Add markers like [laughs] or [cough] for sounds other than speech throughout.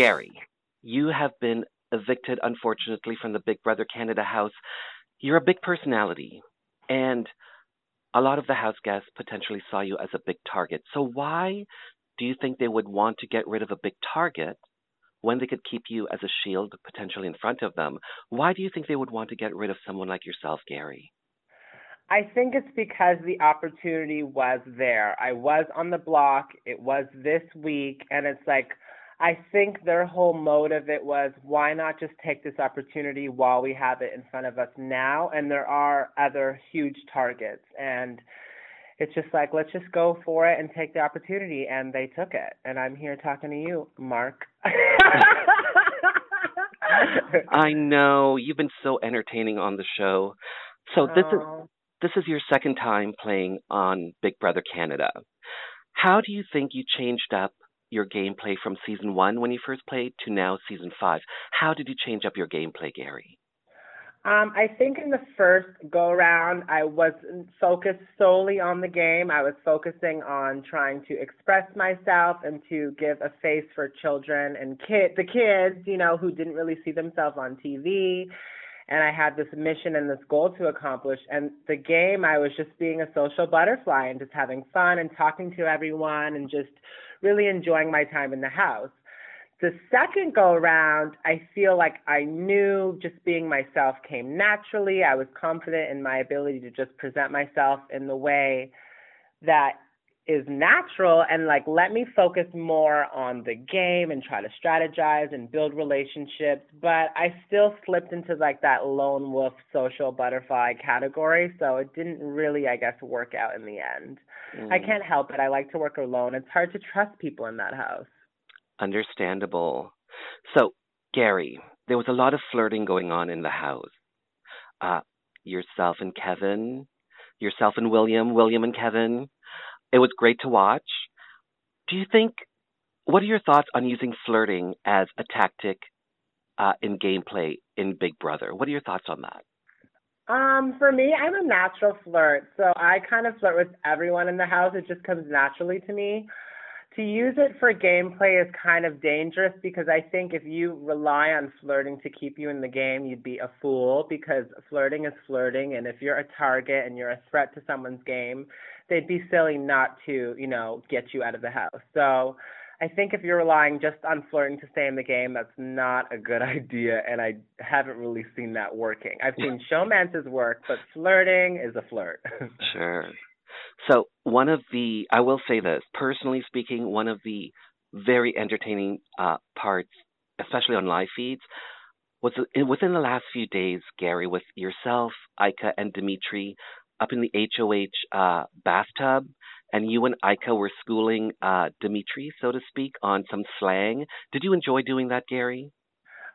Gary, you have been evicted, unfortunately, from the Big Brother Canada house. You're a big personality, and a lot of the house guests potentially saw you as a big target. So, why do you think they would want to get rid of a big target when they could keep you as a shield potentially in front of them? Why do you think they would want to get rid of someone like yourself, Gary? I think it's because the opportunity was there. I was on the block. It was this week, and it's like I think their whole mode of it was why not just take this opportunity while we have it in front of us now? And there are other huge targets. And it's just like, let's just go for it and take the opportunity. And they took it. And I'm here talking to you, Mark. [laughs] I know. You've been so entertaining on the show. So this is this is your second time playing on Big Brother Canada. How do you think you changed up your gameplay from season one when you first played to now season five. How did you change up your gameplay, Gary? Um, I think in the first go around, I was focused solely on the game. I was focusing on trying to express myself and to give a face for children and kid, the kids, you know, who didn't really see themselves on TV. And I had this mission and this goal to accomplish. And the game, I was just being a social butterfly and just having fun and talking to everyone and just really enjoying my time in the house. The second go around, I feel like I knew just being myself came naturally. I was confident in my ability to just present myself in the way that is natural and like let me focus more on the game and try to strategize and build relationships. But i still slipped into like that lone wolf social butterfly category so it didn't really i guess work out in the end. Mm. i can't help it. I like to work alone. It's hard to trust people in that house. Understandable. So gary there was a lot of flirting going on in the house. Uh yourself and kevin yourself and william william and kevin it was great to watch. Do you think? What are your thoughts on using flirting as a tactic uh, in gameplay in Big Brother? What are your thoughts on that? Um, for me, I'm a natural flirt, so I kind of flirt with everyone in the house. It just comes naturally to me. To use it for gameplay is kind of dangerous because I think if you rely on flirting to keep you in the game, you'd be a fool because flirting is flirting, and if you're a target and you're a threat to someone's game, they'd be silly not to, you know, get you out of the house. So I think if you're relying just on flirting to stay in the game, that's not a good [laughs] idea, and I haven't really seen that working. I've seen showmances work, but flirting is a flirt. [laughs] sure. So one of the, I will say this, personally speaking, one of the very entertaining uh, parts, especially on live feeds, was within the last few days, Gary, with yourself, Ika, and Demetres up in the HOH uh, bathtub, and you and Ika were schooling uh, Demetres, so to speak, on some slang. Did you enjoy doing that, Gary?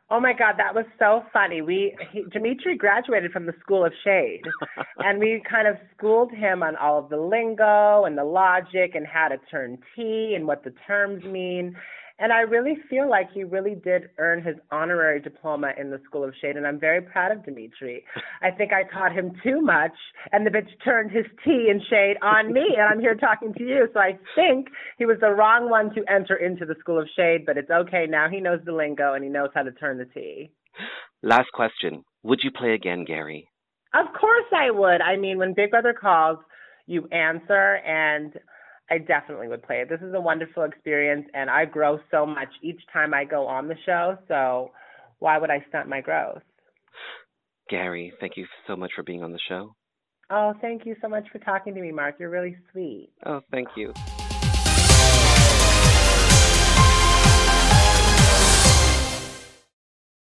Oh my God, that was so funny. We he, Demetres graduated from the School of Shade, [laughs] and we kind of schooled him on all of the lingo and the logic and how to turn T and what the terms mean. And I really feel like he really did earn his honorary diploma in the School of Shade, and I'm very proud of Demetres. I think I taught him too much, and the bitch turned his tea and shade on me, and I'm here talking to you. So I think he was the wrong one to enter into the School of Shade, but it's okay. Now he knows the lingo, and he knows how to turn the tea. Last question. Would you play again, Gary? Of course I would. I mean, when Big Brother calls, you answer, and – I definitely would play it. This is a wonderful experience, and I grow so much each time I go on the show. So why would I stunt my growth? Gary, thank you so much for being on the show. Oh, thank you so much for talking to me, Mark. You're really sweet. Oh, thank you.